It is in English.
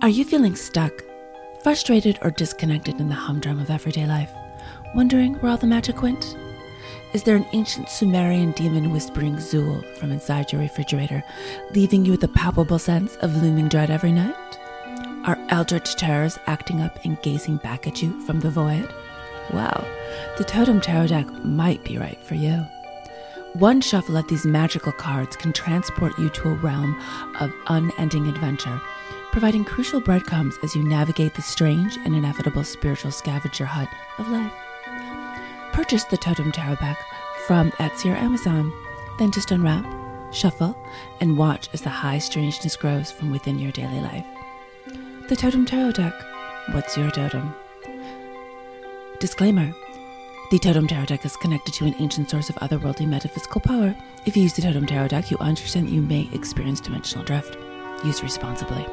Are you feeling stuck, frustrated, or disconnected in the humdrum of everyday life? Wondering where all the magic went? Is there an ancient Sumerian demon whispering Zuul from inside your refrigerator, leaving you with a palpable sense of looming dread every night? Are eldritch terrors acting up and gazing back at you from the void? Well, the Totem Tarot deck might be right for you. One shuffle of these magical cards can transport you to a realm of unending adventure, providing crucial breadcrumbs as you navigate the strange and inevitable spiritual scavenger hunt of life. Purchase the Totem Tarot deck from Etsy or Amazon, then just unwrap, shuffle, and watch as the high strangeness grows from within your daily life. The Totem Tarot deck. What's your totem? Disclaimer the Totem Tarot deck is connected to an ancient source of otherworldly metaphysical power. If you use the Totem Tarot deck, you understand that you may experience dimensional drift. Use responsibly.